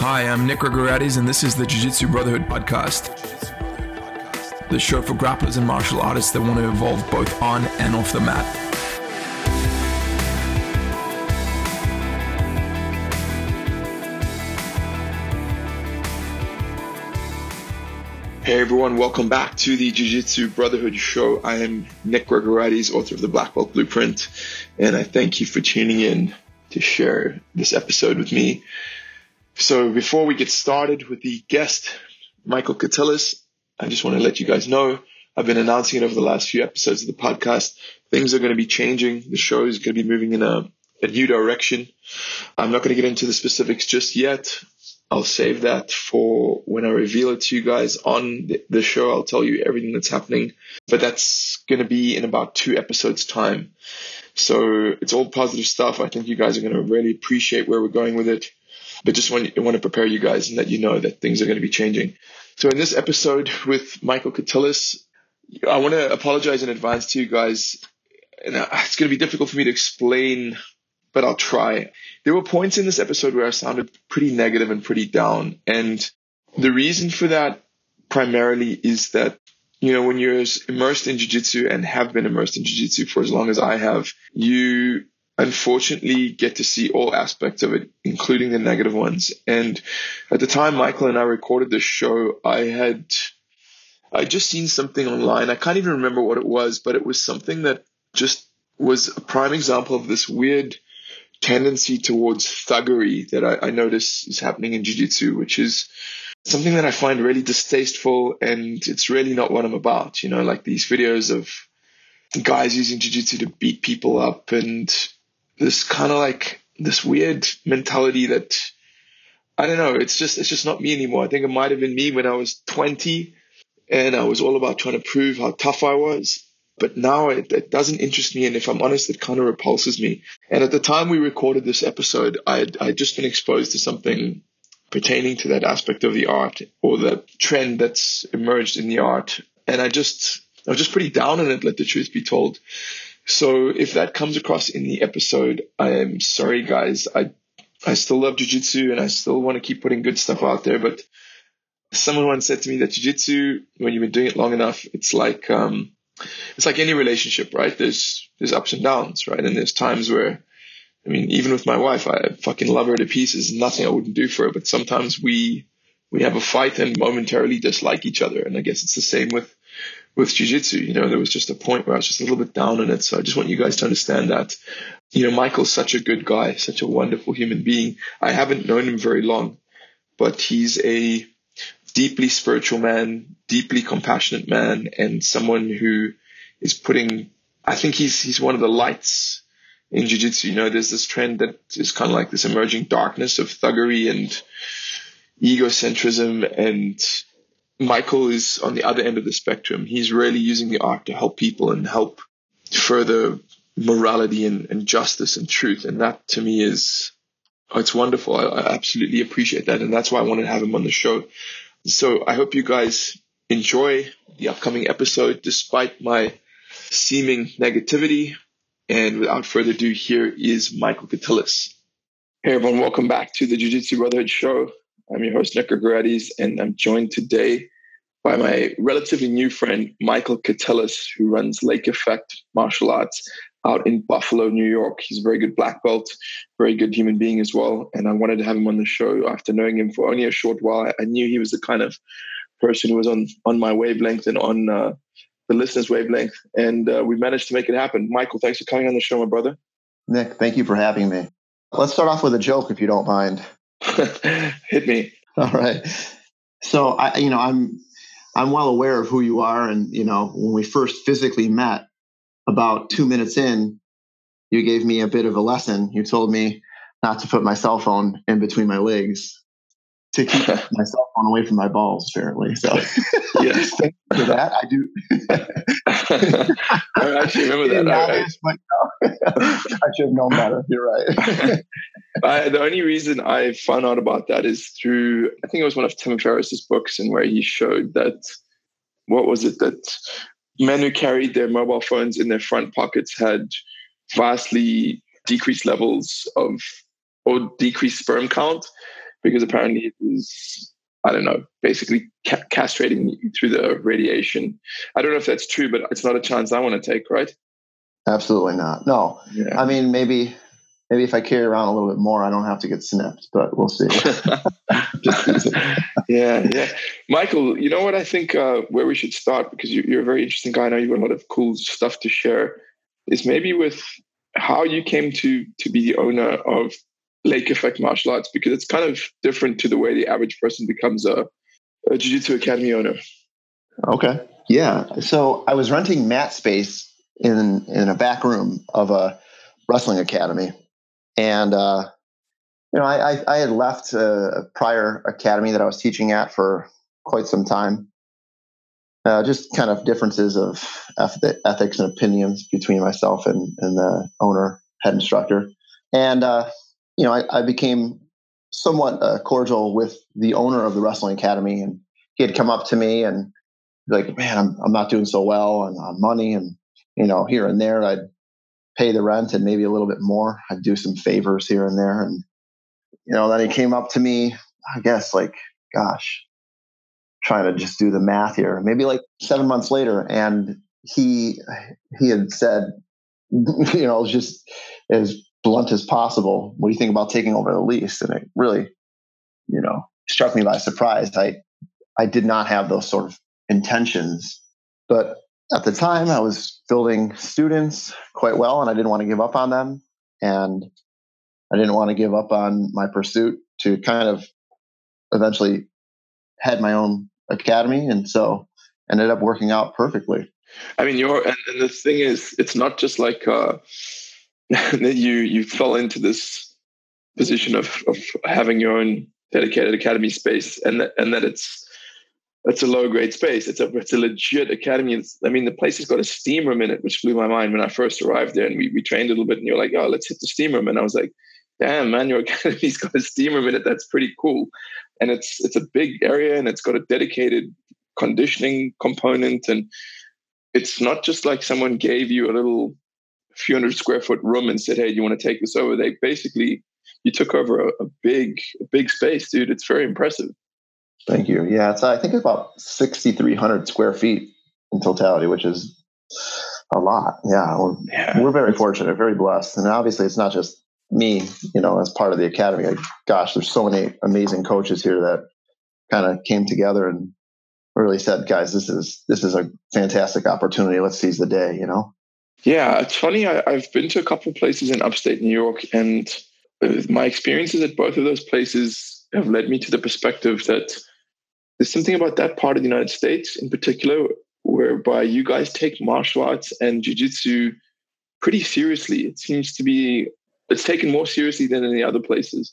Hi, I'm Nick Gregoriades, and this is the Jiu Jitsu Brotherhood podcast. The show for grapplers and martial artists that want to evolve both on and off the mat. Hey everyone, welcome back to the Jiu Jitsu Brotherhood show. I am Nick Gregoriades, author of the Black Belt Blueprint, and I thank you for tuning in to share this episode with me. So before we get started with the guest, Michael Katilus, I just want to let you guys know I've been announcing it over the last few episodes of the podcast. Things are going to be changing. The show is going to be moving in a, a new direction. I'm not going to get into the specifics just yet. I'll save that for when I reveal it to you guys on the show. I'll tell you everything that's happening, but that's going to be in about two episodes time. So it's all positive stuff. I think you guys are going to really appreciate where we're going with it. But just want, to want to prepare you guys and let you know that things are going to be changing. So in this episode with Michael Katilus, I want to apologize in advance to you guys. And uh, it's going to be difficult for me to explain, but I'll try. There were points in this episode where I sounded pretty negative and pretty down. And the reason for that primarily is that you know, when you're immersed in jiu-jitsu and have been immersed in jiu-jitsu for as long as I have, you unfortunately get to see all aspects of it, including the negative ones. And at the time Michael and I recorded this show, I had I just seen something online. I can't even remember what it was, but it was something that just was a prime example of this weird tendency towards thuggery that I, I notice is happening in jiu-jitsu, which is something that I find really distasteful and it's really not what I'm about. You know, like these videos of guys using jiu-jitsu to beat people up and this kind of like this weird mentality that I don't know, it's just it's just not me anymore. I think it might have been me when I was 20 and I was all about trying to prove how tough I was. But now it, it doesn't interest me, and if I'm honest, it kind of repulses me. And at the time we recorded this episode, I had, just been exposed to something pertaining to that aspect of the art or the trend that's emerged in the art. And I just, I was just pretty down on it, let the truth be told. So if that comes across in the episode, I am sorry, guys. I, I still love jujitsu and I still want to keep putting good stuff out there. But someone once said to me that jujitsu, when you've been doing it long enough, it's like, um, it's like any relationship, right? There's, there's ups and downs, right? And there's times where I mean, even with my wife, I fucking love her to pieces. Nothing I wouldn't do for her. But sometimes we we have a fight and momentarily dislike each other. And I guess it's the same with with jujitsu. You know, there was just a point where I was just a little bit down on it. So I just want you guys to understand that. You know, Michael's such a good guy, such a wonderful human being. I haven't known him very long, but he's a deeply spiritual man, deeply compassionate man, and someone who is putting. I think he's he's one of the lights in jiu-jitsu. You know, there's this trend that is kind of like this emerging darkness of thuggery and egocentrism. And Michael is on the other end of the spectrum. He's really using the art to help people and help further morality and, and justice and truth. And that to me is, it's wonderful. I, I absolutely appreciate that. And that's why I wanted to have him on the show. So I hope you guys enjoy the upcoming episode despite my seeming negativity. And without further ado, here is Michael Katilus. Hey everyone, welcome back to the Jiu Jitsu Brotherhood Show. I'm your host, Nick Gregoriades, and I'm joined today by my relatively new friend, Michael Katilus, who runs Lake Effect Martial Arts out in Buffalo, New York. He's a very good black belt, very good human being as well. And I wanted to have him on the show after knowing him for only a short while. I knew he was the kind of person who was on on my wavelength and on uh, the listeners' wavelength, and uh, we managed to make it happen. Michael, thanks for coming on the show, my brother. Nick, thank you for having me. Let's start off with a joke, if you don't mind. Hit me. All right. So I, you know, I'm I'm well aware of who you are, and you know, when we first physically met, about two minutes in, you gave me a bit of a lesson. You told me not to put my cell phone in between my legs to keep my cell phone away from my balls, apparently. So, yes, thank you for that. I do. I actually remember that. Obvious, but no. I should have known better. You're right. I, the only reason I found out about that is through, I think it was one of Tim Ferriss's books, and where he showed that, what was it, that men who carried their mobile phones in their front pockets had vastly decreased levels of, or decreased sperm count because apparently it is I don't know, basically ca- castrating you through the radiation. I don't know if that's true, but it's not a chance I want to take, right? Absolutely not. No. Yeah. I mean, maybe maybe if I carry around a little bit more, I don't have to get snipped, but we'll see. yeah, yeah. Michael, you know what I think uh, where we should start because you, are a very interesting guy. I know you've got a lot of cool stuff to share. Is maybe with how you came to to be the owner of Lake Effect Martial Arts because it's kind of different to the way the average person becomes a, a Jiu-Jitsu Academy owner. Okay. Yeah. So I was renting mat space in in a back room of a wrestling academy, and uh, you know I, I, I had left a prior academy that I was teaching at for quite some time. Uh, just kind of differences of ethics and opinions between myself and, and the owner, head instructor. And uh, you know, I, I became somewhat uh, cordial with the owner of the wrestling academy, and he had come up to me and like, "Man, I'm I'm not doing so well on, on money, and you know, here and there, I'd pay the rent and maybe a little bit more. I'd do some favors here and there, and you know, then he came up to me. I guess like, gosh, trying to just do the math here. Maybe like seven months later, and he he had said, you know, just as blunt as possible. What do you think about taking over the lease? And it really, you know, struck me by surprise. I I did not have those sort of intentions, but at the time I was building students quite well, and I didn't want to give up on them, and I didn't want to give up on my pursuit to kind of eventually head my own academy, and so ended up working out perfectly. I mean, you're and, and the thing is, it's not just like. Uh, you you fell into this position of of having your own dedicated academy space, and that and that it's it's a low grade space. It's a it's a legit academy. It's, I mean, the place has got a steam room in it, which blew my mind when I first arrived there. And we, we trained a little bit, and you're like, "Oh, let's hit the steam room." And I was like, "Damn, man, your academy's got a steam room in it. That's pretty cool." And it's it's a big area, and it's got a dedicated conditioning component, and it's not just like someone gave you a little few hundred square foot room and said, "Hey, you want to take this over?" They basically you took over a, a big, a big space, dude. It's very impressive. Thank you. Yeah, it's I think it's about sixty three hundred square feet in totality, which is a lot. Yeah, we're, yeah. we're very fortunate, very blessed, and obviously it's not just me. You know, as part of the academy. Like, gosh, there's so many amazing coaches here that kind of came together and really said, "Guys, this is this is a fantastic opportunity. Let's seize the day." You know. Yeah, it's funny. I, have been to a couple of places in upstate New York, and uh, my experiences at both of those places have led me to the perspective that there's something about that part of the United States in particular whereby you guys take martial arts and jujitsu pretty seriously. It seems to be it's taken more seriously than any other places.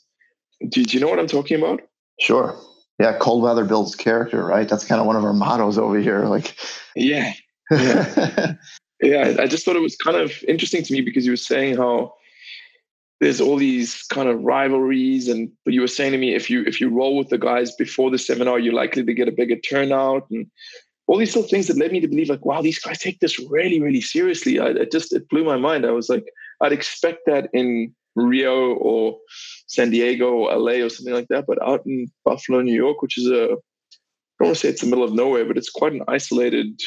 Do, do you know what I'm talking about? Sure. Yeah, cold weather builds character, right? That's kind of one of our mottos over here. Like, yeah, yeah. yeah, I just thought it was kind of interesting to me because you were saying how there's all these kind of rivalries, and you were saying to me if you if you roll with the guys before the seminar, you're likely to get a bigger turnout, and all these little things that led me to believe like, wow, these guys take this really really seriously. I, it just it blew my mind. I was like, I'd expect that in Rio or San Diego or LA or something like that, but out in Buffalo, New York, which is a I don't want to say it's the middle of nowhere, but it's quite an isolated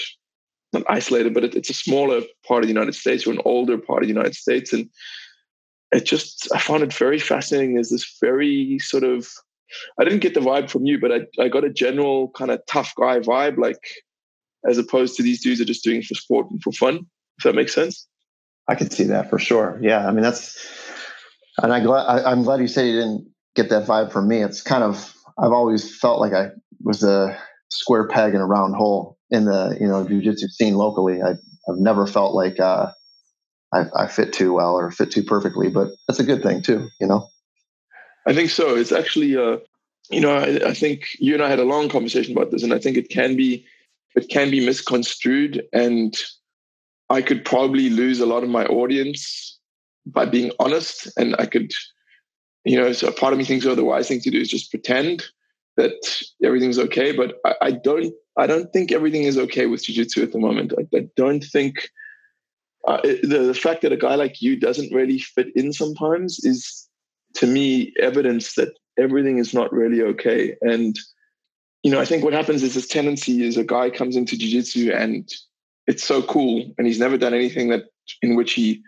not isolated, but it, it's a smaller part of the United States or an older part of the United States. And it just, I found it very fascinating. There's this very sort of, I didn't get the vibe from you, but I, I got a general kind of tough guy vibe, like as opposed to these dudes are just doing it for sport and for fun. If that makes sense. I could see that for sure. Yeah. I mean, that's, and I glad, I, I'm glad you said you didn't get that vibe from me. It's kind of, I've always felt like I was a square peg in a round hole in the you know jujitsu scene locally. I, have never felt like uh, I, I, fit too well or fit too perfectly, but that's a good thing too. You know. I think so. It's actually, uh, you know, I, I think you and I had a long conversation about this, and I think it can be, it can be misconstrued, and I could probably lose a lot of my audience by being honest, and I could, you know, so part of me thinks, oh, the wise thing to do is just pretend that everything's okay, but I, I don't I don't think everything is okay with jiu-jitsu at the moment. I, I don't think uh, it, the, the fact that a guy like you doesn't really fit in sometimes is to me evidence that everything is not really okay. And you know, I think what happens is this tendency is a guy comes into jiu-jitsu and it's so cool and he's never done anything that in which he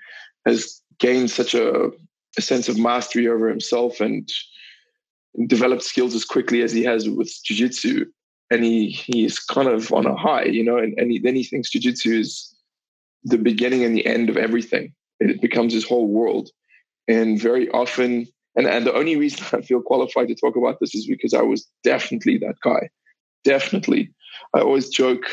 has gained such a, a sense of mastery over himself and developed skills as quickly as he has with jiu-jitsu and he he's kind of on a high you know and, and he, then he thinks jiu-jitsu is the beginning and the end of everything. It becomes his whole world. And very often and, and the only reason i feel qualified to talk about this is because i was definitely that guy. Definitely. I always joke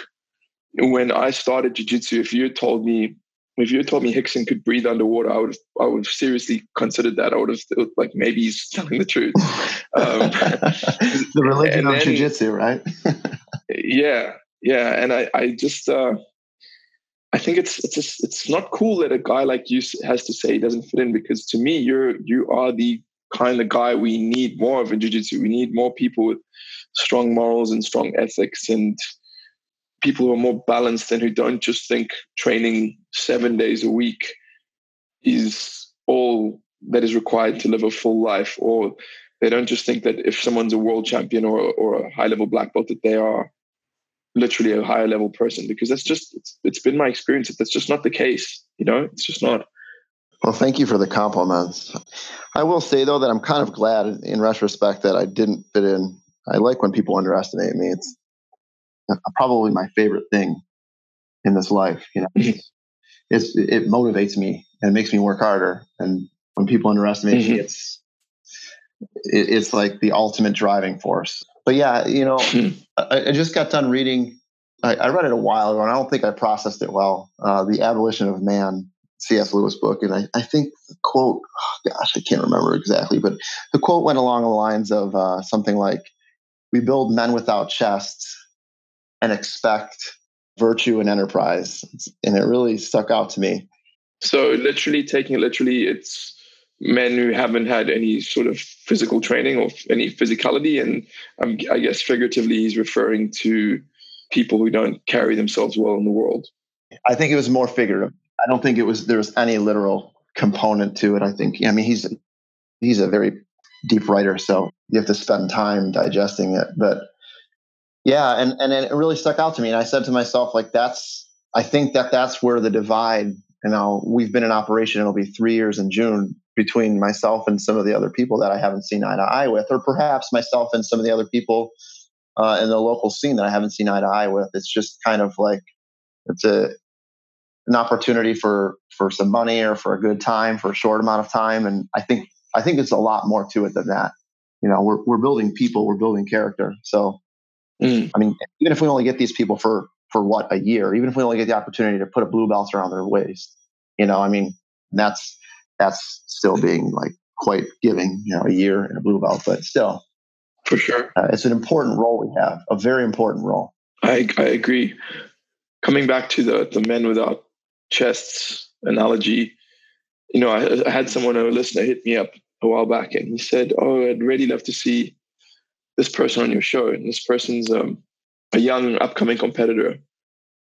when i started jiu-jitsu if you told me if you had told me Rickson could breathe underwater, I would have, I would have seriously considered that. I would have like maybe he's telling the truth. Um, the religion of then, jiu-jitsu, right? yeah, yeah, and I, I just, uh, I think it's it's just, it's not cool that a guy like you has to say he doesn't fit in because to me, you're you are the kind of guy we need more of in jiu-jitsu. We need more people with strong morals and strong ethics and people who are more balanced and who don't just think training seven days a week is all that is required to live a full life or they don't just think that if someone's a world champion or, or a high level black belt that they are literally a higher level person because that's just it's, it's been my experience that that's just not the case you know? It's just not. Well thank you for the compliments. I will say though that i'm kind of glad in retrospect that i didn't fit in. I like when people underestimate me. It's probably my favorite thing in this life. You know, mm-hmm. it's, it motivates me and it makes me work harder. And when people underestimate mm-hmm. me, it's it, it's like the ultimate driving force. But yeah, you know, mm-hmm. I, I, just got done reading. I, I, read it a while ago, and I don't think I processed it well. Uh, the Abolition of Man, C.S. Lewis book, and I, I think the quote, oh gosh, I can't remember exactly, but the quote went along the lines of uh, something like, "We build men without chests, and expect virtue and enterprise. And it really stuck out to me. So, literally, taking it literally, it's men who haven't had any sort of physical training or any physicality. And um, I guess figuratively, he's referring to people who don't carry themselves well in the world. I think it was more figurative. I don't think it was there was any literal component to it. I think I mean he's he's a very deep writer, so you have to spend time digesting it. But yeah and and it really stuck out to me and i said to myself like that's i think that that's where the divide you know we've been in operation it'll be three years in june between myself and some of the other people that i haven't seen eye to eye with or perhaps myself and some of the other people uh, in the local scene that i haven't seen eye to eye with. It's just kind of like it's a an opportunity for for some money or for a good time for a short amount of time and i think i think it's a lot more to it than that. You know we're, we're building people we're building character so Mm. I mean, even if we only get these people for for what a year, even if we only get the opportunity to put a blue belt around their waist, you know, I mean, that's that's still being like quite giving, you know, a year and a blue belt, but still, for sure, uh, it's an important role we have, a very important role. I I agree. Coming back to the the men without chests analogy, you know, I, I had someone, a listener, hit me up a while back, and he said, "Oh, I'd really love to see." This person on your show, and this person's um, a young upcoming competitor.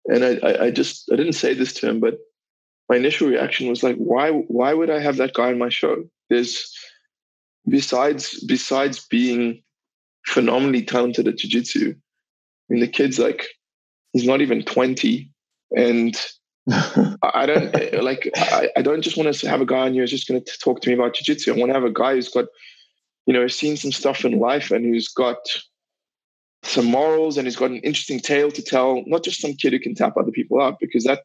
And I, I, I just I didn't say this to him, but my initial reaction was like, why why would I have that guy on my show? There's besides besides being phenomenally talented at jiu-jitsu, I mean the kid's like he's not even 20 and I don't like I, I don't just want to have a guy on here who's just going to talk to me about jiu-jitsu. I want to have a guy who's got you know, has seen some stuff in life and who's got some morals and he's got an interesting tale to tell, not just some kid who can tap other people out, because that,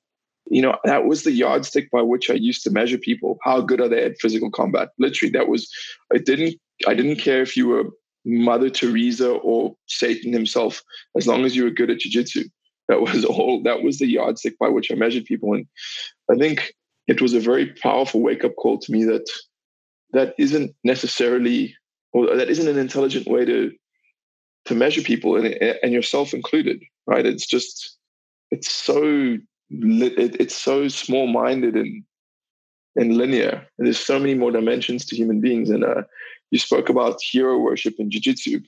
you know, that was the yardstick by which I used to measure people. How good are they at physical combat? Literally, that was, I didn't, I didn't care if you were Mother Teresa or Satan himself, as long as you were good at jujitsu. That was all, that was the yardstick by which I measured people. And I think it was a very powerful wake up call to me that that isn't necessarily or that isn't an intelligent way to to measure people and, and yourself included right? It's just it's so it's so small minded and and linear. And there's so many more dimensions to human beings. And uh, you spoke about hero worship in jiu-jitsu.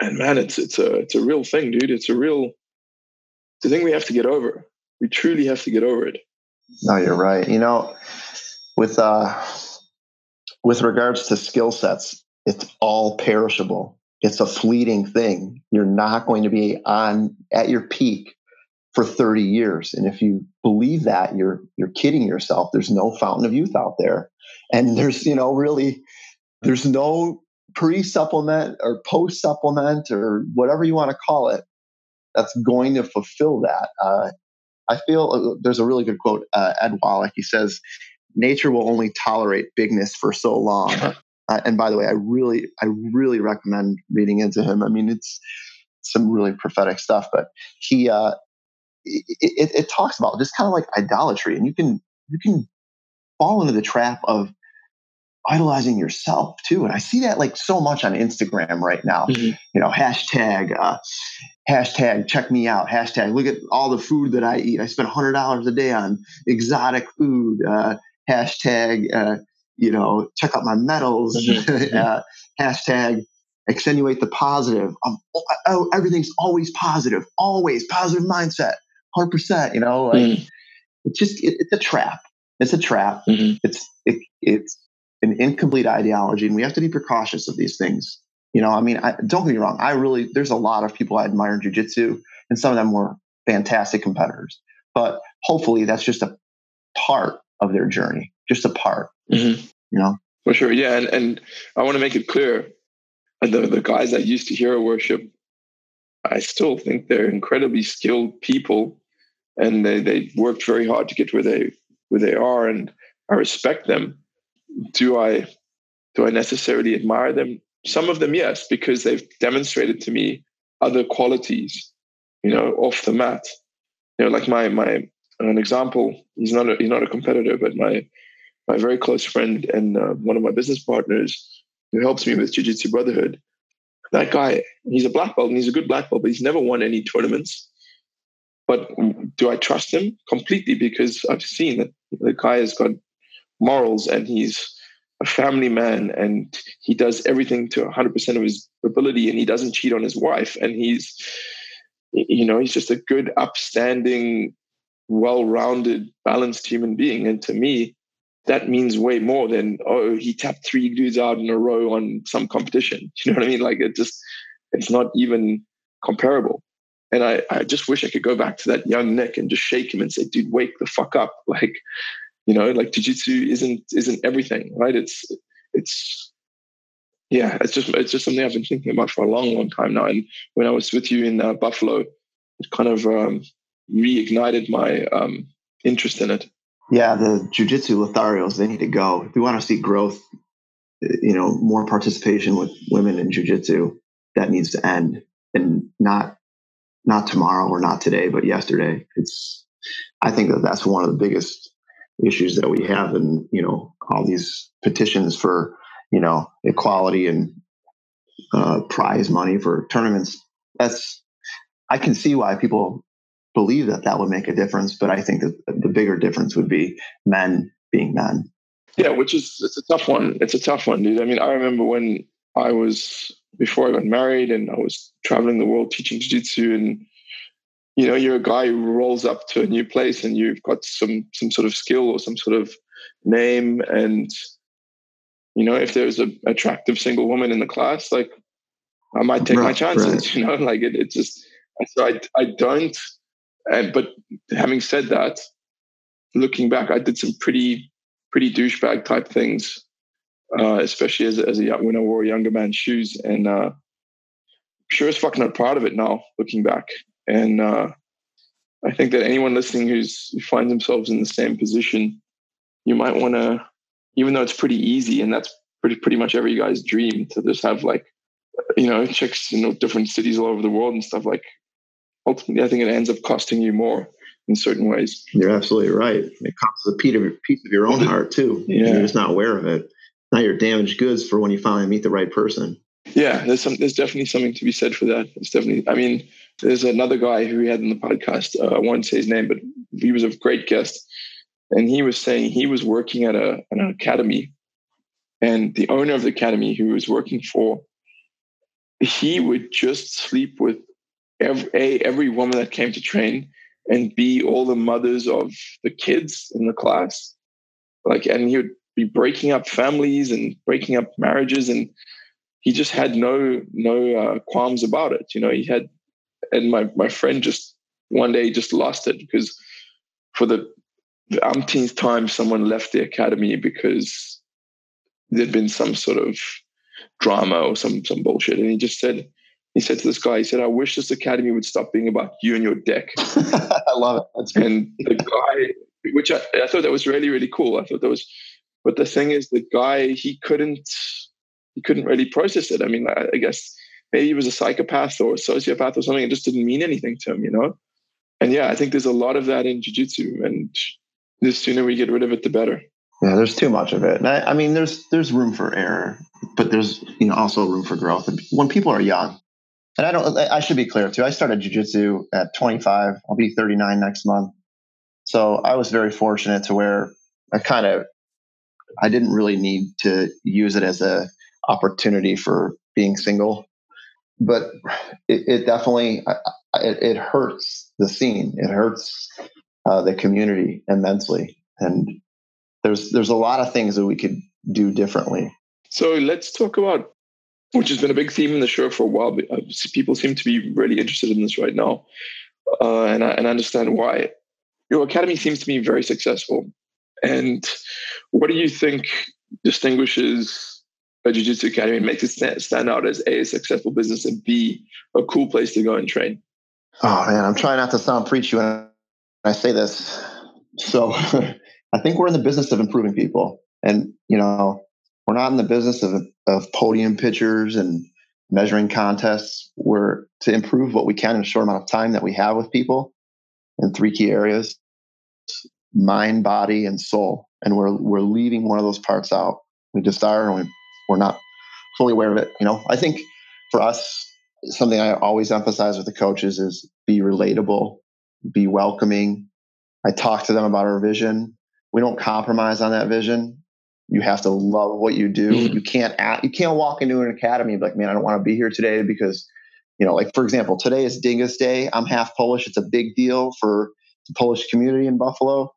And man it's it's a it's a real thing dude. It's a real a thing we have to get over. We truly have to get over it. No you're right. You know with uh with regards to skill sets, it's all perishable. It's a fleeting thing. You're not going to be on at your peak for 30 years. And if you believe that, you're you're kidding yourself. There's no fountain of youth out there. And there's, you know, really there's no pre-supplement or post-supplement or whatever you want to call it that's going to fulfill that. Uh, I feel uh, there's a really good quote, uh, Ed Wallach. He says, "Nature will only tolerate bigness for so long." uh, and by the way, I really, I really recommend reading into him. I mean, it's some really prophetic stuff, but he, uh, it, it, it talks about just kind of like idolatry, and you can you can fall into the trap of idolizing yourself too. And I see that like so much on Instagram right now. Mm-hmm. You know, hashtag, uh, hashtag check me out, hashtag look at all the food that I eat. I spend hundred dollars a day on exotic food. Uh, hashtag, uh, you know, check out my medals. Mm-hmm. uh, hashtag extenuate the positive. Um, oh, oh, everything's always positive, always positive mindset, hundred percent. You know, like mm. it's just it, it's a trap. It's a trap. Mm-hmm. It's it, it's an incomplete ideology, and we have to be precautious of these things. You know, I mean, I, don't get me wrong. I really, there's a lot of people I admire in jujitsu, and some of them were fantastic competitors. But hopefully, that's just a part of their journey, just a part. Mm-hmm. You know, for sure, yeah. And and I want to make it clear, uh, the the guys that used to hero worship, I still think they're incredibly skilled people, and they they worked very hard to get where they where they are, and I respect them do I do I necessarily admire them? Some of them, yes, because they've demonstrated to me other qualities, you know, off the mat. You know, like my my an example. He's not a, he's not a competitor, but my my very close friend and uh, one of my business partners who helps me with Jiu Jitsu Brotherhood. That guy, he's a black belt and he's a good black belt, but he's never won any tournaments. But do I trust him completely? Because I've seen that the guy has got morals and he's a family man and he does everything to 100% of his ability and he doesn't cheat on his wife and he's you know he's just a good upstanding well-rounded balanced human being. And to me that means way more than oh he tapped three dudes out in a row on some competition. You know what i mean? Like it just it's not even comparable. And I, I just wish I could go back to that young Nick and just shake him and say, dude, wake the fuck up. Like, you know like jiu-jitsu isn't isn't everything right? It's it's yeah it's just it's just something i've been thinking about for a long long time now. And when i was with you in uh, buffalo it kind of um, reignited my um, interest in it. Yeah the jiu-jitsu lotharios they need to go. If we want to see growth you know more participation with women in jiu-jitsu that needs to end. And not not tomorrow or not today but yesterday. It's i think that that's one of the biggest issues that we have and you know all these petitions for you know equality and uh, prize money for tournaments. That's i can see why people believe that that would make a difference but i think that the bigger difference would be men being men. Yeah which is it's a tough one. It's a tough one dude. I mean i remember when i was before i got married and i was traveling the world teaching jiu-jitsu and you know you're a guy who rolls up to a new place and you've got some some sort of skill or some sort of name and you know if there's an attractive single woman in the class like i might take right, my chances right. you know like it, it just so i i don't and but having said that looking back i did some pretty pretty douchebag type things uh, especially as, as a when i wore a younger man's shoes and uh sure as fuck not proud of it now looking back and uh, I think that anyone listening who's who finds themselves in the same position, you might want to, even though it's pretty easy, and that's pretty pretty much every guy's dream to just have like, you know, chicks in different cities all over the world and stuff. Like, ultimately, I think it ends up costing you more in certain ways. You're absolutely right. It costs a piece of, piece of your own heart too. Yeah. You're just not aware of it. Now you're damaged goods for when you finally meet the right person. Yeah, there's some. There's definitely something to be said for that. It's definitely. I mean, there's another guy who we had in the podcast. Uh, I won't say his name, but he was a great guest, and he was saying he was working at a an academy, and the owner of the academy who he was working for, he would just sleep with every a, every woman that came to train, and be all the mothers of the kids in the class, like, and he would be breaking up families and breaking up marriages and he just had no no uh, qualms about it. You know, he had, and my my friend just one day just lost it because for the, the umpteenth time someone left the academy because there'd been some sort of drama or some some bullshit, and he just said he said to this guy, he said, I wish this academy would stop being about you and your deck. I love it. That's and the guy, which I, I thought that was really, really cool. I thought that was, but the thing is, the guy, he couldn't, he couldn't really process it. I mean, I, I guess maybe he was a psychopath or a sociopath or something. It just didn't mean anything to him, you know? And yeah, I think there's a lot of that in jiu-jitsu and the sooner we get rid of it, the better. Yeah, there's too much of it. I, I, mean, there's there's room for error, but there's you know also room for growth. When people are young, and I don't, I should be clear too. I started jujitsu at 25. I'll be 39 next month. So I was very fortunate to where I kind of, I didn't really need to use it as a opportunity for being single, but it, it definitely, it, it, hurts the scene. It hurts uh, the community immensely. And there's, there's a lot of things that we could do differently. So let's talk about which has been a big theme in the show for a while. But uh, people seem to be really interested in this right now, uh, and I and I understand why. Your academy seems to be very successful. And what do you think distinguishes a jiu-jitsu academy and makes it stand, out as a, a successful business and b a cool place to go and train? Oh man, I'm trying not to sound preachy when I say this. So I think we're in the business of improving people, and you know we're not in the business of, of podium pictures and measuring contests. We're to improve what we can in a short amount of time that we have with people in three key areas mind, body, and soul. And we're, we're leaving one of those parts out. We just are, and we, we're not fully aware of it. You know, I think for us, something I always emphasize with the coaches is be relatable, be welcoming. I talk to them about our vision. We don't compromise on that vision. You have to love what you do. Mm-hmm. You can't act, you can't walk into an academy like, man, I don't want to be here today because, you know, like for example, today is Dingus Day. I'm half Polish. It's a big deal for the Polish community in Buffalo.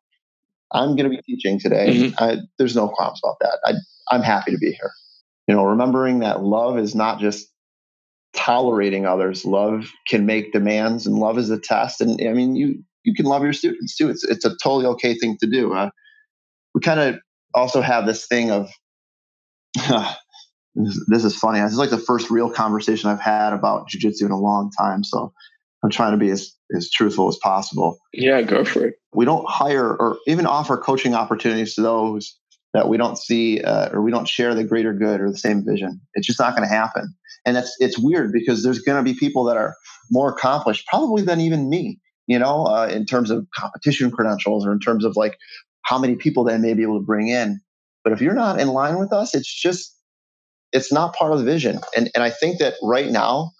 I'm going to be teaching today. Mm-hmm. I, there's no qualms about that. I, I'm happy to be here. You know, remembering that love is not just tolerating others. Love can make demands, and love is a test. And I mean, you you can love your students too. It's it's a totally okay thing to do. Uh, we kind of also have this thing of this is funny. This is like the first real conversation I've had about jujitsu in a long time. So I'm trying to be as, as truthful as possible. Yeah, go for it. We don't hire or even offer coaching opportunities to those that we don't see uh, or we don't share the greater good or the same vision. It's just not going to happen. And it's it's weird because there's going to be people that are more accomplished, probably than even me. You know, uh, in terms of competition credentials or in terms of like how many people they may be able to bring in. But if you're not in line with us, it's just, it's not part of the vision. And, and I think that right now,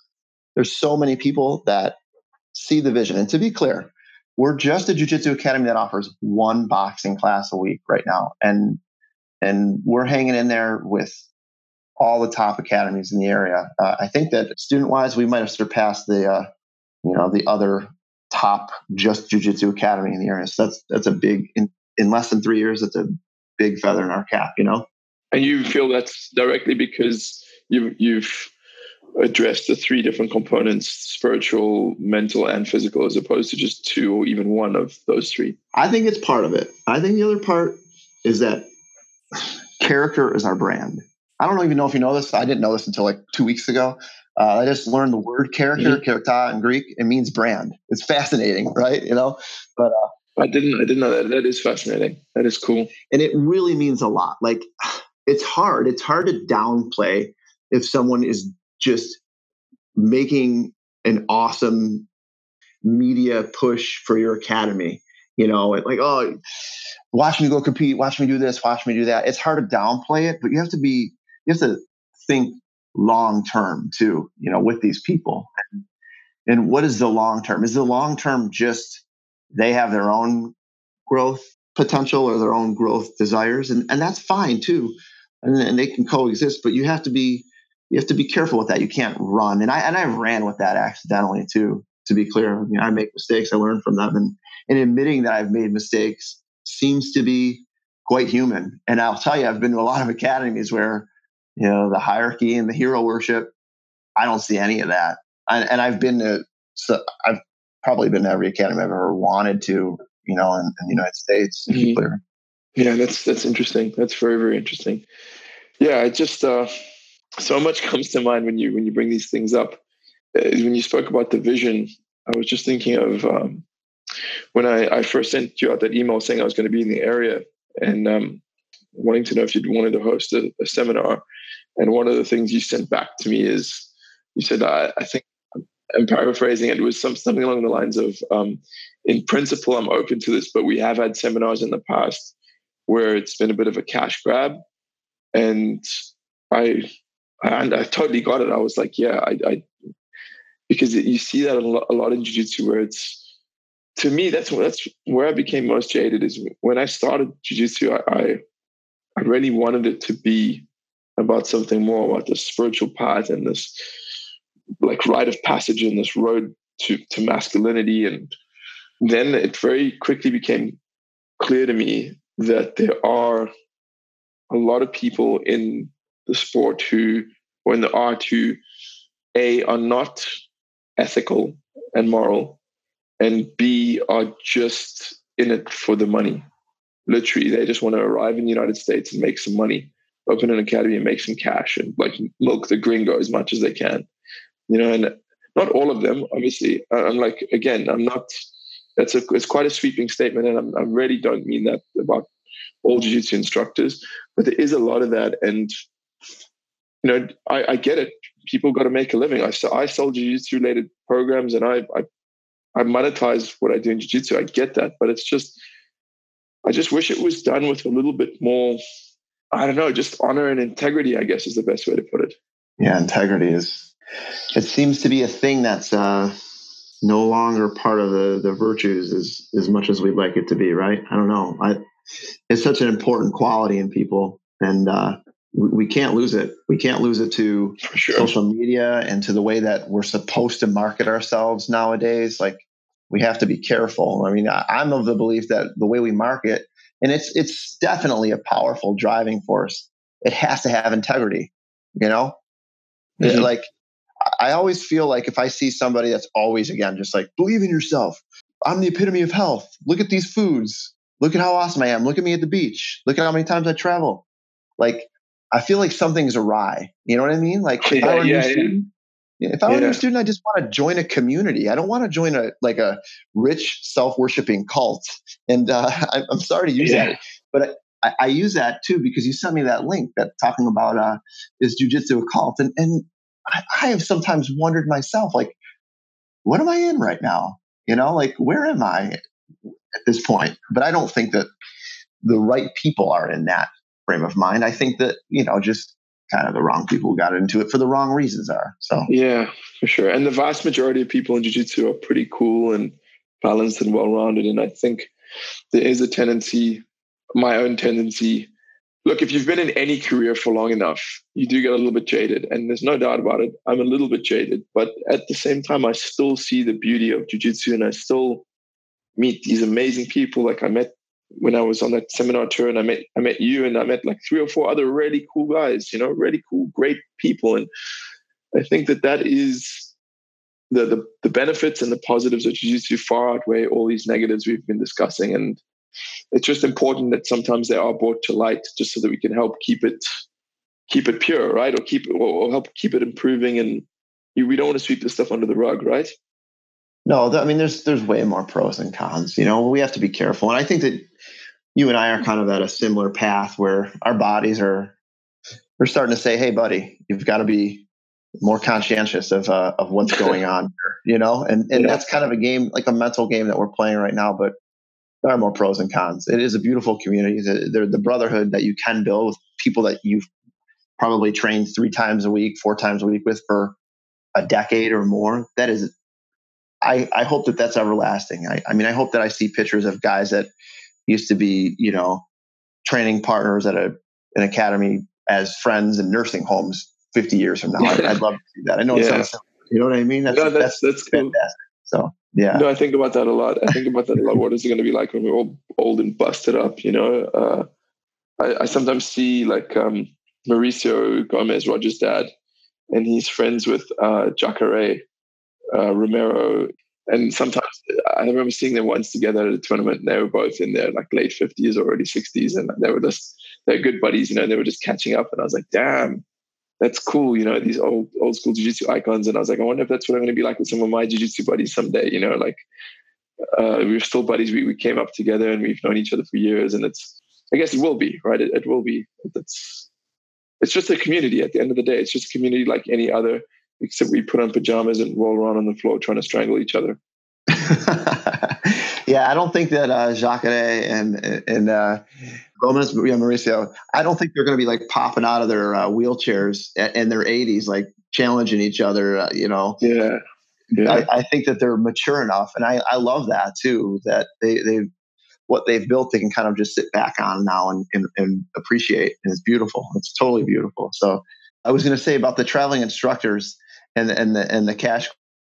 there's so many people that see the vision. And to be clear, we're just a jiu-jitsu academy that offers one boxing class a week right now. And, and we're hanging in there with all the top academies in the area. Uh, I think that student wise, we might have surpassed the, uh, you know, the other top just jiu-jitsu academy in the area. So that's, that's a big in, in less than three years, it's a big feather in our cap, you know? And you feel that's directly because you've, you've addressed the three different components spiritual, mental, and physical, as opposed to just two or even one of those three? I think it's part of it. I think the other part is that character is our brand. I don't even know if you know this. I didn't know this until like two weeks ago. Uh, I just learned the word character, mm-hmm. in Greek. It means brand. It's fascinating, right? You know, but uh, I didn't. I didn't know that. That is fascinating. That is cool. And it really means a lot. Like it's hard. It's hard to downplay if someone is just making an awesome media push for your academy. You know, like oh, watch me go compete. Watch me do this. Watch me do that. It's hard to downplay it, but you have to be. You have to think long term too. You know, with these people. And, and what is the long term? Is the long term just they have their own growth potential or their own growth desires, and, and that's fine too. And, and they can coexist, but you have to be you have to be careful with that. You can't run. And I and I ran with that accidentally too. To be clear, I, mean, I make mistakes. I learn from them, and and admitting that I've made mistakes seems to be quite human. And I'll tell you, I've been to a lot of academies where you know, the hierarchy and the hero worship. I don't see any of that. I, and I've been to, so I've probably been to every academy I've ever wanted to, you know, in, in the United States. Mm-hmm. Yeah, that's that's interesting. That's very very interesting. Yeah, it just uh, so much comes to mind when you when you bring these things up. Uh, when you spoke about the vision, I was just thinking of um, when I, I first sent you out that email saying I was going to be in the area and um, wanting to know if you'd wanted to host a, a, seminar. And one of the things you sent back to me is you said, I, I think I'm paraphrasing it, it was some, something along the lines of, um, in principle, I'm open to this, but we have had seminars in the past where it's been a bit of a cash grab. And I, and I totally got it. I was like, yeah, I, I because you see that a lot, a lot in jiu-jitsu where it's, to me, that's that's where I became most jaded. Is when I started jujitsu, I, I I really wanted it to be about something more about the spiritual path and this like rite of passage in this road to to masculinity. And then it very quickly became clear to me that there are a lot of people in the sport who, or in the art, who a are not ethical and moral and B are just in it for the money. Literally, they just want to arrive in the United States and make some money, open an academy and make some cash and like milk the gringo as much as they can. You know, and not all of them, obviously. I'm like, again, I'm not. That's a it's quite a sweeping statement, and I'm, I really don't mean that about all jiu-jitsu instructors, but there is a lot of that, and you know, I, I get it. People got to make a living. I so I sell jiu-jitsu related programs, and I, I I monetize what I do in jiu-jitsu. I get that, but it's just I just wish it was done with a little bit more I don't know, just honor and integrity, I guess is the best way to put it. Yeah, integrity is it seems to be a thing that's uh no longer part of the the virtues as as much as we'd like it to be, right? I don't know. I it's such an important quality in people and uh we can't lose it. We can't lose it to sure. social media and to the way that we're supposed to market ourselves nowadays. Like we have to be careful. I mean, I'm of the belief that the way we market, and it's it's definitely a powerful driving force. It has to have integrity. You know, mm-hmm. like I always feel like if I see somebody that's always again just like believe in yourself. I'm the epitome of health. Look at these foods. Look at how awesome I am. Look at me at the beach. Look at how many times I travel. Like I feel like something's awry. You know what I mean? Like if yeah, I were yeah, student, yeah. if I were yeah. a new student, I just want to join a community. I don't want to join a like a rich self worshipping cult. And uh, I, am sorry to use that, but I, I, use that too because you sent me that link that talking about uh, is jujitsu a cult, and and I, I have sometimes wondered myself like, what am I in right now? You know, like where am I at this point? But I don't think that the right people are in that frame of mind. I think that, you know, just kind of the wrong people got into it for the wrong reasons are. So yeah, for sure. And the vast majority of people in jiu-jitsu are pretty cool and balanced and well-rounded. And I think there is a tendency, my own tendency. Look, if you've been in any career for long enough, you do get a little bit jaded. And there's no doubt about it. I'm a little bit jaded. But at the same time, I still see the beauty of jiu-jitsu and I still meet these amazing people. Like I met when I was on that seminar tour and I met I met you and I met like three or four other really cool guys, you know, really cool, great people. And I think that that is the the, the benefits and the positives of jiu-jitsu far outweigh all these negatives we've been discussing. And it's just important that sometimes they are brought to light just so that we can help keep it keep it pure, right? Or keep it or help keep it improving and we don't want to sweep this stuff under the rug, right? No, I mean, there's there's way more pros and cons. You know, we have to be careful, and I think that you and I are kind of at a similar path where our bodies are we're starting to say, "Hey, buddy, you've got to be more conscientious of uh, of what's going on here," you know, and and yeah. that's kind of a game, like a mental game that we're playing right now. But there are more pros and cons. It is a beautiful community. The, the brotherhood that you can build with people that you've probably trained three times a week, four times a week with for a decade or more. That is I, I hope that that's everlasting. I, I mean, I hope that I see pictures of guys that used to be, you know, training partners at a an academy as friends in nursing homes 50 years from now. I'd, I'd love to see that. I know it sounds, you know what I mean? That's, no, that's, that's, that's fantastic. So, yeah. No, I think about that a lot. I think about that a lot. What is it going to be like when we're all old and busted up? You know, uh, I, I, sometimes see like, um, Mauricio Gomes, Roger's dad, and he's friends with uh, Jacare uh, Romero. And sometimes I remember seeing them once together at a tournament. And they were both in their like late fifties or early sixties, and they were just they're good buddies. You know, they were just catching up. And I was like, damn, that's cool. You know, these old old school jiu-jitsu icons. And I was like, I wonder if that's what I'm going to be like with some of my jiu-jitsu buddies someday. You know, like uh, we are still buddies. We we came up together, and we've known each other for years. And it's I guess it will be right. It, it will be. It's it's just a community. At the end of the day, it's just a community like any other except we put on pajamas and roll around on the floor trying to strangle each other. yeah, I don't think that uh, and and uh, Gomes, yeah, Mauricio, I don't think they're going to be like popping out of their uh, wheelchairs in their 80s, like challenging each other. Uh, you know, yeah. yeah. I, I, think that they're mature enough, and I, I love that too. That they they what they've built, they can kind of just sit back on now and, and, and appreciate, and it's beautiful. It's totally beautiful. So I was going to say about the traveling instructors and the, and the and the cash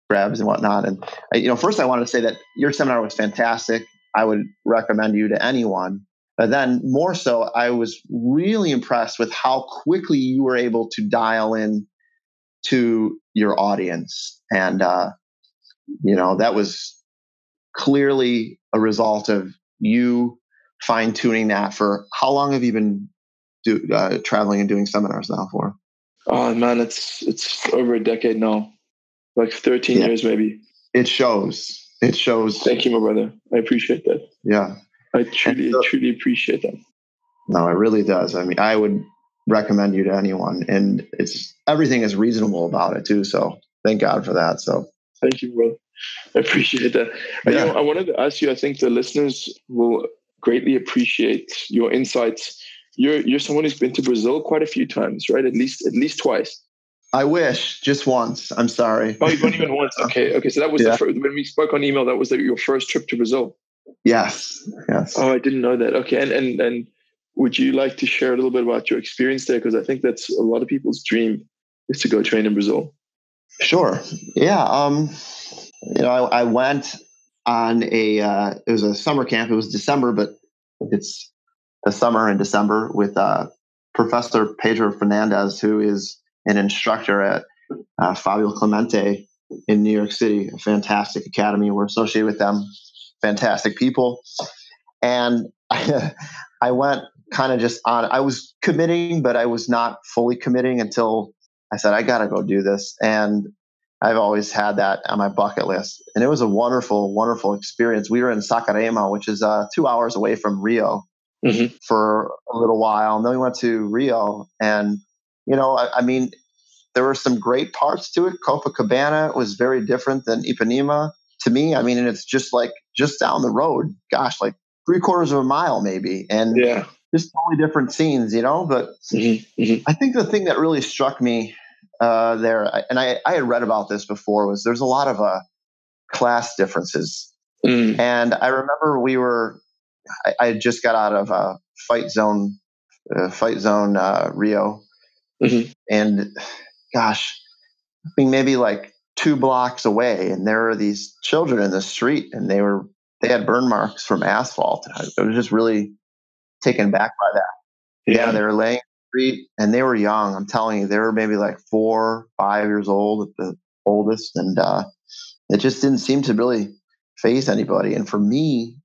grabs and whatnot. And I, you know, first I wanted to say that your seminar was fantastic. I would recommend you to anyone. But then more so, I was really impressed with how quickly you were able to dial in to your audience, and uh, you know that was clearly a result of you fine tuning that. For how long have you been do, uh, traveling and doing seminars now for? Oh man, it's it's over a decade now, like thirteen yeah. years maybe. It shows. It shows. Thank you, my brother. I appreciate that. Yeah, I truly, so, truly appreciate that. No, it really does. I mean, I would recommend you to anyone, and it's everything is reasonable about it too. So thank God for that. So thank you, brother. I appreciate that. Yeah. You know, I wanted to ask you. I think the listeners will greatly appreciate your insights you're you're someone who's been to Brazil quite a few times, right? At least at least twice. I wish just once. I'm sorry. Oh, you've only been once. Okay, okay. So that was yeah. the first, when we spoke on email. That was the, your first trip to Brazil. Yes. Yes. Oh, I didn't know that. Okay, and and and would you like to share a little bit about your experience there? Because I think that's a lot of people's dream is to go train in Brazil. Sure. Yeah. Um. You know, I, I went on a uh, it was a summer camp. It was December, but it's the summer in December with uh, Professor Pedro Fernandez, who is an instructor at uh, Fabio Clemente in New York City, a fantastic academy. We're associated with them, fantastic people. And I, I went kind of just on, I was committing, but I was not fully committing until I said, I got to go do this. And I've always had that on my bucket list. And it was a wonderful, wonderful experience. We were in Saquarema, which is uh, two hours away from Rio mm-hmm. for a little while. And then we went to Rio. And, you know, I, I, mean, there were some great parts to it. Copacabana was very different than Ipanema to me. I mean, and it's just like just down the road, gosh, like three quarters of a mile maybe. And yeah. just totally different scenes, you know? But mm-hmm. Mm-hmm. I think the thing that really struck me uh, there, and I, I had read about this before, was there's a lot of uh, class differences. Mm. And I remember we were I, I just got out of a fight zone, uh, fight zone uh, Rio, mm-hmm. and gosh, I mean maybe like two blocks away, and there were these children in the street, and they were they had burn marks from asphalt. I, I was just really taken back by that. Yeah, yeah they were laying street and they were young. I'm telling you, they were maybe like four, five years old at the oldest, and uh, it just didn't seem to really phase anybody. And for me,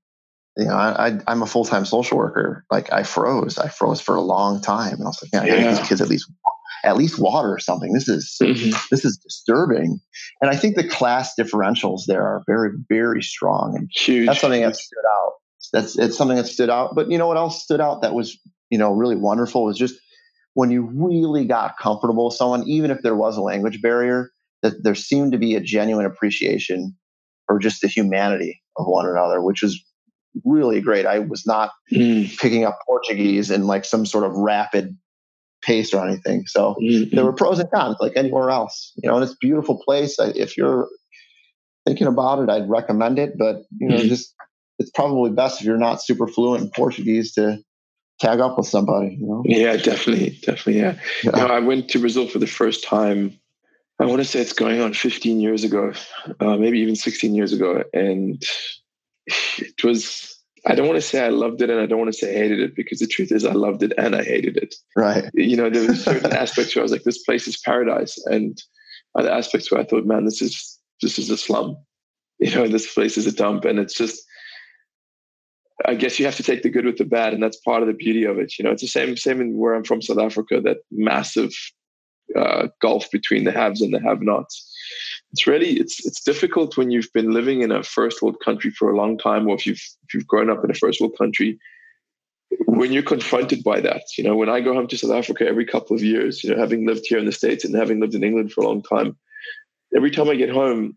you know, I, I am a full time social worker. Like I froze, I froze for a long time, and I was like, yeah, yeah. these kids at least at least water or something. This is mm-hmm. this is disturbing, and I think the class differentials there are very very strong, and Huge. that's something that stood out. That's it's something that stood out. But you know what else stood out that was you know really wonderful was just when you really got comfortable with someone, even if there was a language barrier, that there seemed to be a genuine appreciation for just the humanity of one another, which is really great. I was not mm. picking up Portuguese in like some sort of rapid pace or anything. So mm-hmm. there were pros and cons, like anywhere else. You know, and it's a beautiful place. If you're thinking about it, I'd recommend it. But you know, mm-hmm. just it's probably best if you're not super fluent in Portuguese to tag up with somebody. You know? Yeah, definitely, definitely. Yeah. yeah. You know, I went to Brazil for the first time. I want to say it's going on 15 years ago, uh, maybe even 16 years ago, and it was I don't want to say I loved it and I don't want to say I hated it because the truth is I loved it and I hated it. Right. You know, there were certain aspects where I was like, this place is paradise. And other aspects where I thought, man, this is this is a slum. You know, this place is a dump. And it's just I guess you have to take the good with the bad, and that's part of the beauty of it. You know, it's the same same in where I'm from, South Africa. That massive uh, gulf between the haves and the have-nots it's really it's it's difficult when you've been living in a first world country for a long time, or if you've if you've grown up in a first world country, when you're confronted by that. You know, when I go home to South Africa every couple of years, you know, having lived here in the states and having lived in England for a long time, every time I get home,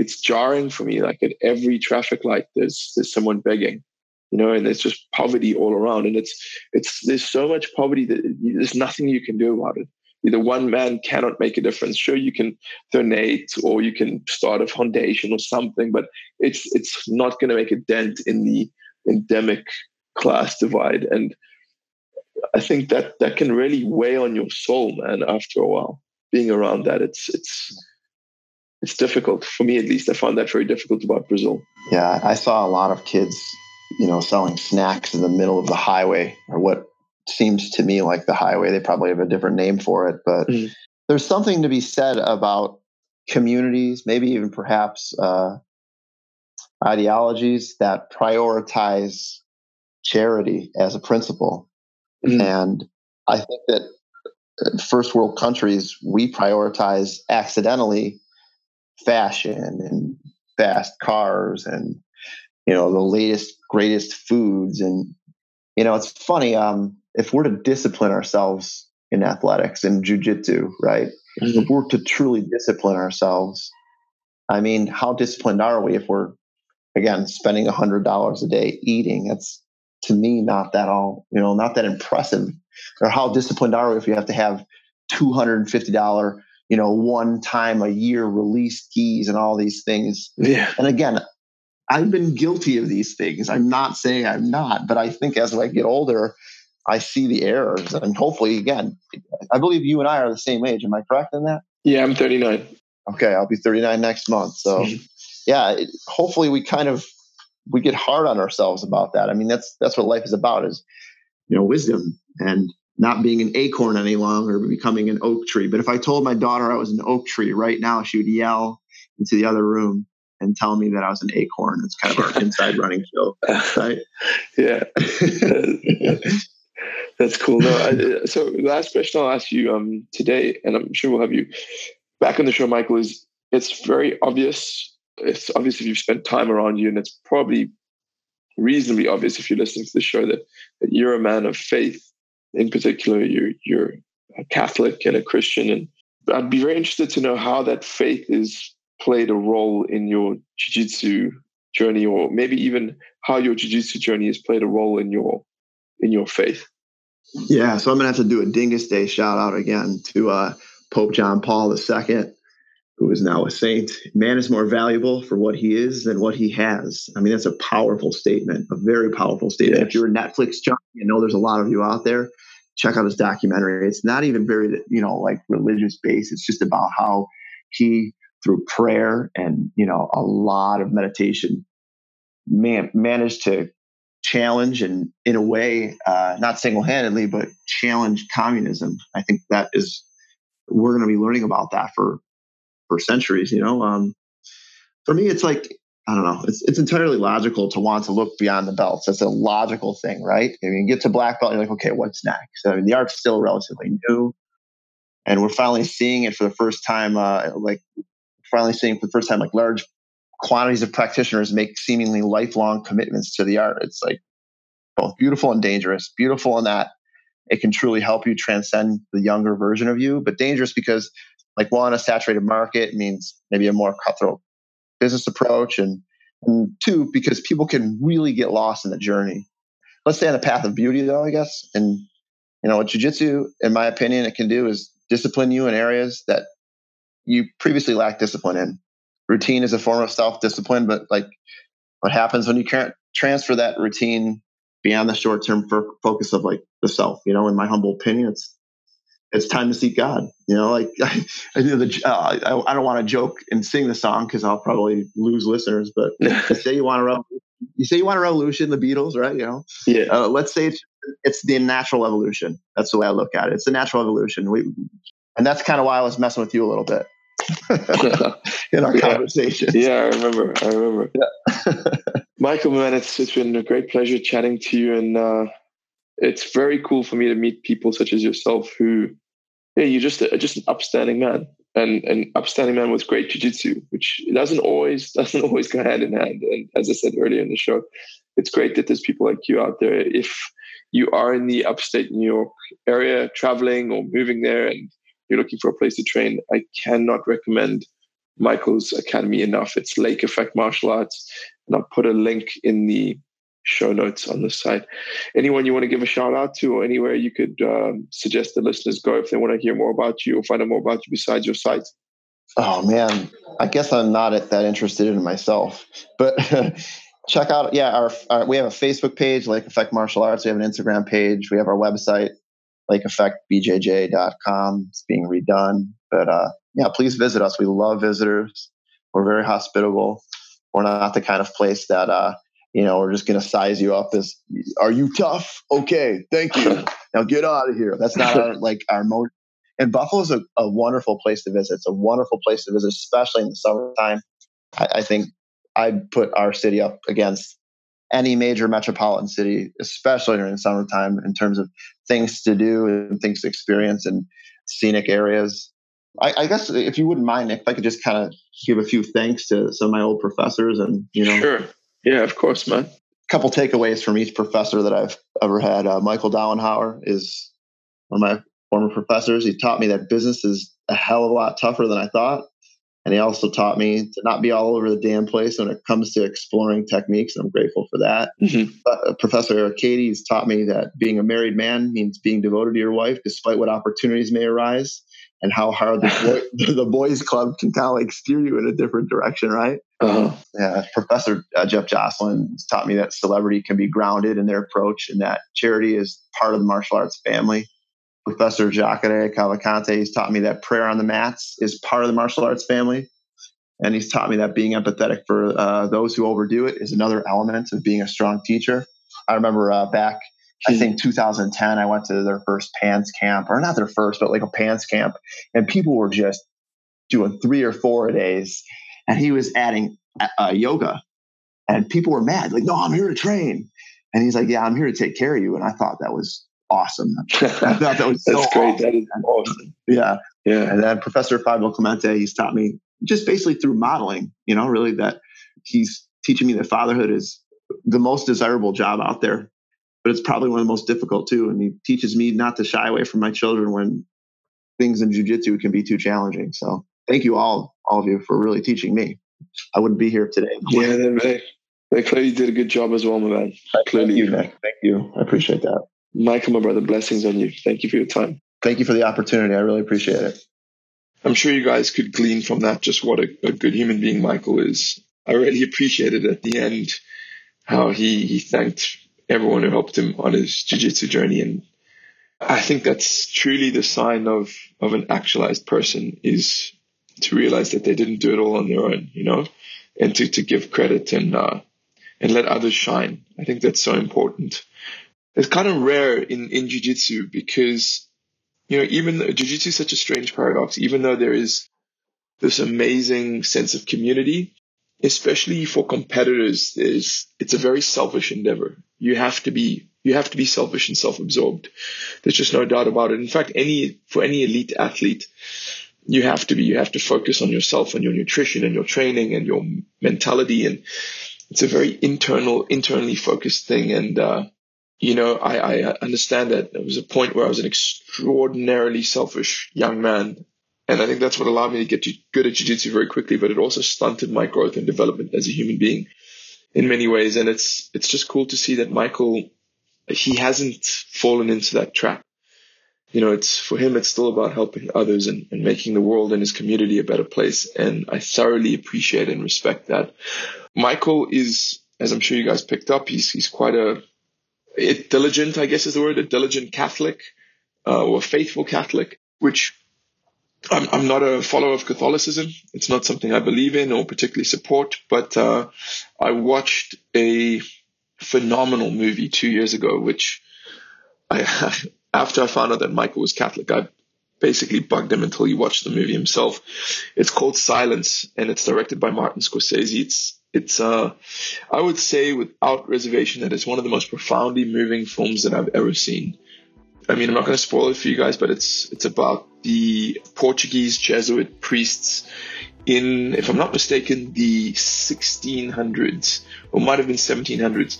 it's jarring for me. Like at every traffic light, there's there's someone begging you know, and there's just poverty all around. And it's it's there's so much poverty that there's nothing you can do about it the one man cannot make a difference. Sure, you can donate or you can start a foundation or something, but it's it's not going to make a dent in the endemic class divide. And I think that that can really weigh on your soul, man. After a while, being around that, it's it's it's difficult for me, at least. I found that very difficult about Brazil. Yeah, I saw a lot of kids, you know, selling snacks in the middle of the highway, or what seems to me like the highway. They probably have a different name for it, but mm. there's something to be said about communities, maybe even perhaps uh, ideologies that prioritize charity as a principle. Mm. And I think that first world countries, we prioritize accidentally fashion and fast cars and you know the latest greatest foods and you know it's funny um if we're to discipline ourselves in athletics and jujitsu, right? Mm-hmm. If we're to truly discipline ourselves, I mean, how disciplined are we if we're again spending a hundred dollars a day eating? That's to me not that all, you know, not that impressive. Or how disciplined are we if you have to have two hundred and fifty dollar, you know, one time a year release keys and all these things. Yeah. And again, I've been guilty of these things. I'm not saying I'm not, but I think as I get older, I see the errors, and hopefully, again, I believe you and I are the same age. Am I correct in that? Yeah, I'm 39. Okay, I'll be 39 next month. So, mm-hmm. yeah, it, hopefully, we kind of we get hard on ourselves about that. I mean, that's that's what life is about is you know wisdom and not being an acorn any longer, but becoming an oak tree. But if I told my daughter I was an oak tree right now, she would yell into the other room and tell me that I was an acorn. It's kind of our inside running joke, right? Yeah. That's cool. No, I, so last question I'll ask you um, today, and I'm sure we'll have you back on the show, Michael. Is it's very obvious. It's obvious if you've spent time around you, and it's probably reasonably obvious if you're listening to the show that, that you're a man of faith. In particular, you're you're a Catholic and a Christian, and I'd be very interested to know how that faith is played a role in your jiu-jitsu journey, or maybe even how your jiu-jitsu journey has played a role in your in your faith. Yeah, so I'm gonna have to do a Dyngus Day shout out again to uh, Pope John Paul II, who is now a saint. Man is more valuable for what he is than what he has. I mean, that's a powerful statement, a very powerful statement. Yes. If you're a Netflix junkie, I know there's a lot of you out there. Check out his documentary. It's not even very, you know, like religious based. It's just about how he, through prayer and you know a lot of meditation, man managed to challenge and in a way uh, not single-handedly but challenge communism. I think that is we're going to be learning about that for for centuries you know? Um, for me it's like i don't know it's, it's entirely logical to want to look beyond the belts that's a logical thing right? I mean, get to black belt you're like okay what's next? I mean the art's still relatively new and we're finally seeing it for the first time uh, like finally seeing for the first time like large quantities of practitioners make seemingly lifelong commitments to the art. It's like both beautiful and dangerous. Beautiful in that it can truly help you transcend the younger version of you, but dangerous because, like, one, a saturated market means maybe a more cutthroat business approach, and, and two, because people can really get lost in the journey. Let's say on the path of beauty, though, I guess. And, you know, what jujitsu, in my opinion, it can do is discipline you in areas that you previously lacked discipline in routine is a form of self discipline, but like what happens when you can't transfer that routine beyond the short term focus of like the self? You know, in my humble opinion, it's it's time to seek God. You know, like I, I, the, uh, I, I don't want to joke and sing the song because I'll probably lose listeners. But say you want to revolution, you say you want a revolution, the Beatles, right? You know, yeah. Uh, let's say it's it's the natural evolution. That's the way I look at it. It's the natural evolution. We, and that's kind of why I was messing with you a little bit in our Yeah. conversation. Yeah, I remember. I remember. Yeah. Michael, man, it's it's been a great pleasure chatting to you, and uh, it's very cool for me to meet people such as yourself who, yeah, you're just a, just an upstanding man, and an upstanding man with great jiu-jitsu, which doesn't always doesn't always go hand in hand. And as I said earlier in the show, it's great that there's people like you out there. If you are in the upstate New York area, traveling or moving there, and you're looking for a place to train, I cannot recommend Michael's Academy enough. It's Lake Effect Martial Arts, and I'll put a link in the show notes on the site. Anyone you want to give a shout out to, or anywhere you could um, suggest the listeners go if they want to hear more about you or find out more about you besides your site? Oh man, I guess I'm not that interested in myself, but check out yeah our, our, we have a Facebook page, Lake Effect Martial Arts. We have an Instagram page. We have our website, lakeeffectbjj.com. It's being redone, but uh, yeah, please visit us. We love visitors. We're very hospitable. We're not the kind of place that uh, you know we're just going to size you up as are you tough? Okay, thank you. now get out of here. That's not our, like our mode. And Buffalo is a, a wonderful place to visit. It's a wonderful place to visit, especially in the summertime. I, I think I'd put our city up against any major metropolitan city, especially during the summertime, in terms of things to do and things to experience and scenic areas. I, I guess if you wouldn't mind, Nick, if I could just kind of give a few thanks to some of my old professors and you know, Sure. Yeah, of course, man. A couple takeaways from each professor that I've ever had. Uh, Michael Dauenhauer is one of my former professors. He taught me that business is a hell of a lot tougher than I thought. And he also taught me to not be all over the damn place when it comes to exploring techniques. And I'm grateful for that. Mhm. Uh, Professor Arcades taught me that being a married man means being devoted to your wife despite what opportunities may arise and how hard the, boy, the boys club can kind of like steer you in a different direction, right? Uh-huh. Yeah, Professor uh, Jeff Jocelyn has taught me that celebrity can be grounded in their approach and that charity is part of the martial arts family. Professor Jacare Cavalcante has taught me that prayer on the mats is part of the martial arts family. And he's taught me that being empathetic for uh, those who overdo it is another element of being a strong teacher. I remember uh, back, I think 2010, I went to their first PANS camp, or not their first, but like a PANS camp, and people were just doing three or four a days. And he was adding uh, yoga. And people were mad like no i'm here to train. And he's like yeah i'm here to take care of you. And i thought that was awesome i thought that was That's so great. awesome. That is awesome. yeah Yeah. and then professor fabio clemente he's taught me just basically through modeling you know really that he's teaching me that fatherhood is the most desirable job out there but it's probably one of the most difficult too and he teaches me not to shy away from my children when things in jiu-jitsu can be too challenging so thank you all all of you for really teaching me i wouldn't be here today Yeah, they, they, they clearly did a good job as well, my man. Clearly. Thank you, Nick. Thank you. I appreciate that. Michael, my brother, blessings on you. Thank you for your time. Thank you for the opportunity. I really appreciate it. I'm sure you guys could glean from that just what a, a good human being Michael is. I really appreciated at the end how he, he thanked everyone who helped him on his jiu-jitsu journey. And I think that's truly the sign of, of an actualized person is to realize that they didn't do it all on their own, you know, and to, to give credit and, uh, and let others shine. I think that's so important. It's kind of rare in, in jiu-jitsu because you know, even though jiu-jitsu is such a strange paradox, even though there is this amazing sense of community, especially for competitors, there's, it's a very selfish endeavor. You have to be, you have to be selfish and self-absorbed. There's just no doubt about it. In fact, any, for any elite athlete, you have to be, you have to focus on yourself and your nutrition and your training and your mentality. And it's a very internal, internally focused thing. And, uh, you know, I, I understand that there was a point where I was an extraordinarily selfish young man. And I think that's what allowed me to get good at jiu-jitsu very quickly, but it also stunted my growth and development as a human being in many ways. And it's, it's just cool to see that Michael, he hasn't fallen into that trap. You know, it's for him, it's still about helping others and, and making the world and his community a better place. And I thoroughly appreciate and respect that. Michael is, as I'm sure you guys picked up, he's, he's quite a, a diligent, I guess is the word, a diligent Catholic, uh, or a faithful Catholic, which I'm, I'm not a follower of Catholicism. It's not something I believe in or particularly support, but uh, I watched a phenomenal movie two years ago, which I, after I found out that Michael was Catholic, I basically bugged him until he watched the movie himself. It's called Silence and it's directed by Martin Scorsese. It's, it's, uh, I would say without reservation that it's one of the most profoundly moving films that I've ever seen. I mean, I'm not going to spoil it for you guys, but it's it's about the Portuguese Jesuit priests in, if I'm not mistaken, the 1600s or might have been 1700s,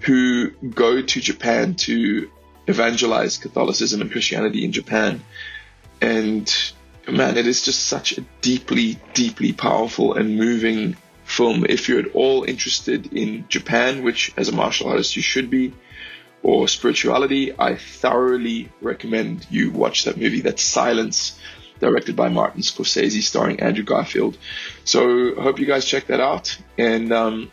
who go to Japan to evangelize Catholicism and Christianity in Japan. And man, it is just such a deeply, deeply powerful and moving film. If you're at all interested in Japan, which as a martial artist you should be, or spirituality, I thoroughly recommend you watch that movie. That's Silence, directed by Martin Scorsese, starring Andrew Garfield. So I hope you guys check that out. And um,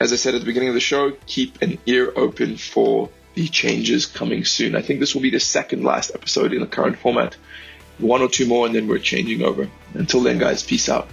as I said at the beginning of the show, keep an ear open for the changes coming soon. I think this will be the second last episode in the current format. One or two more, and then we're changing over. Until then, guys, peace out.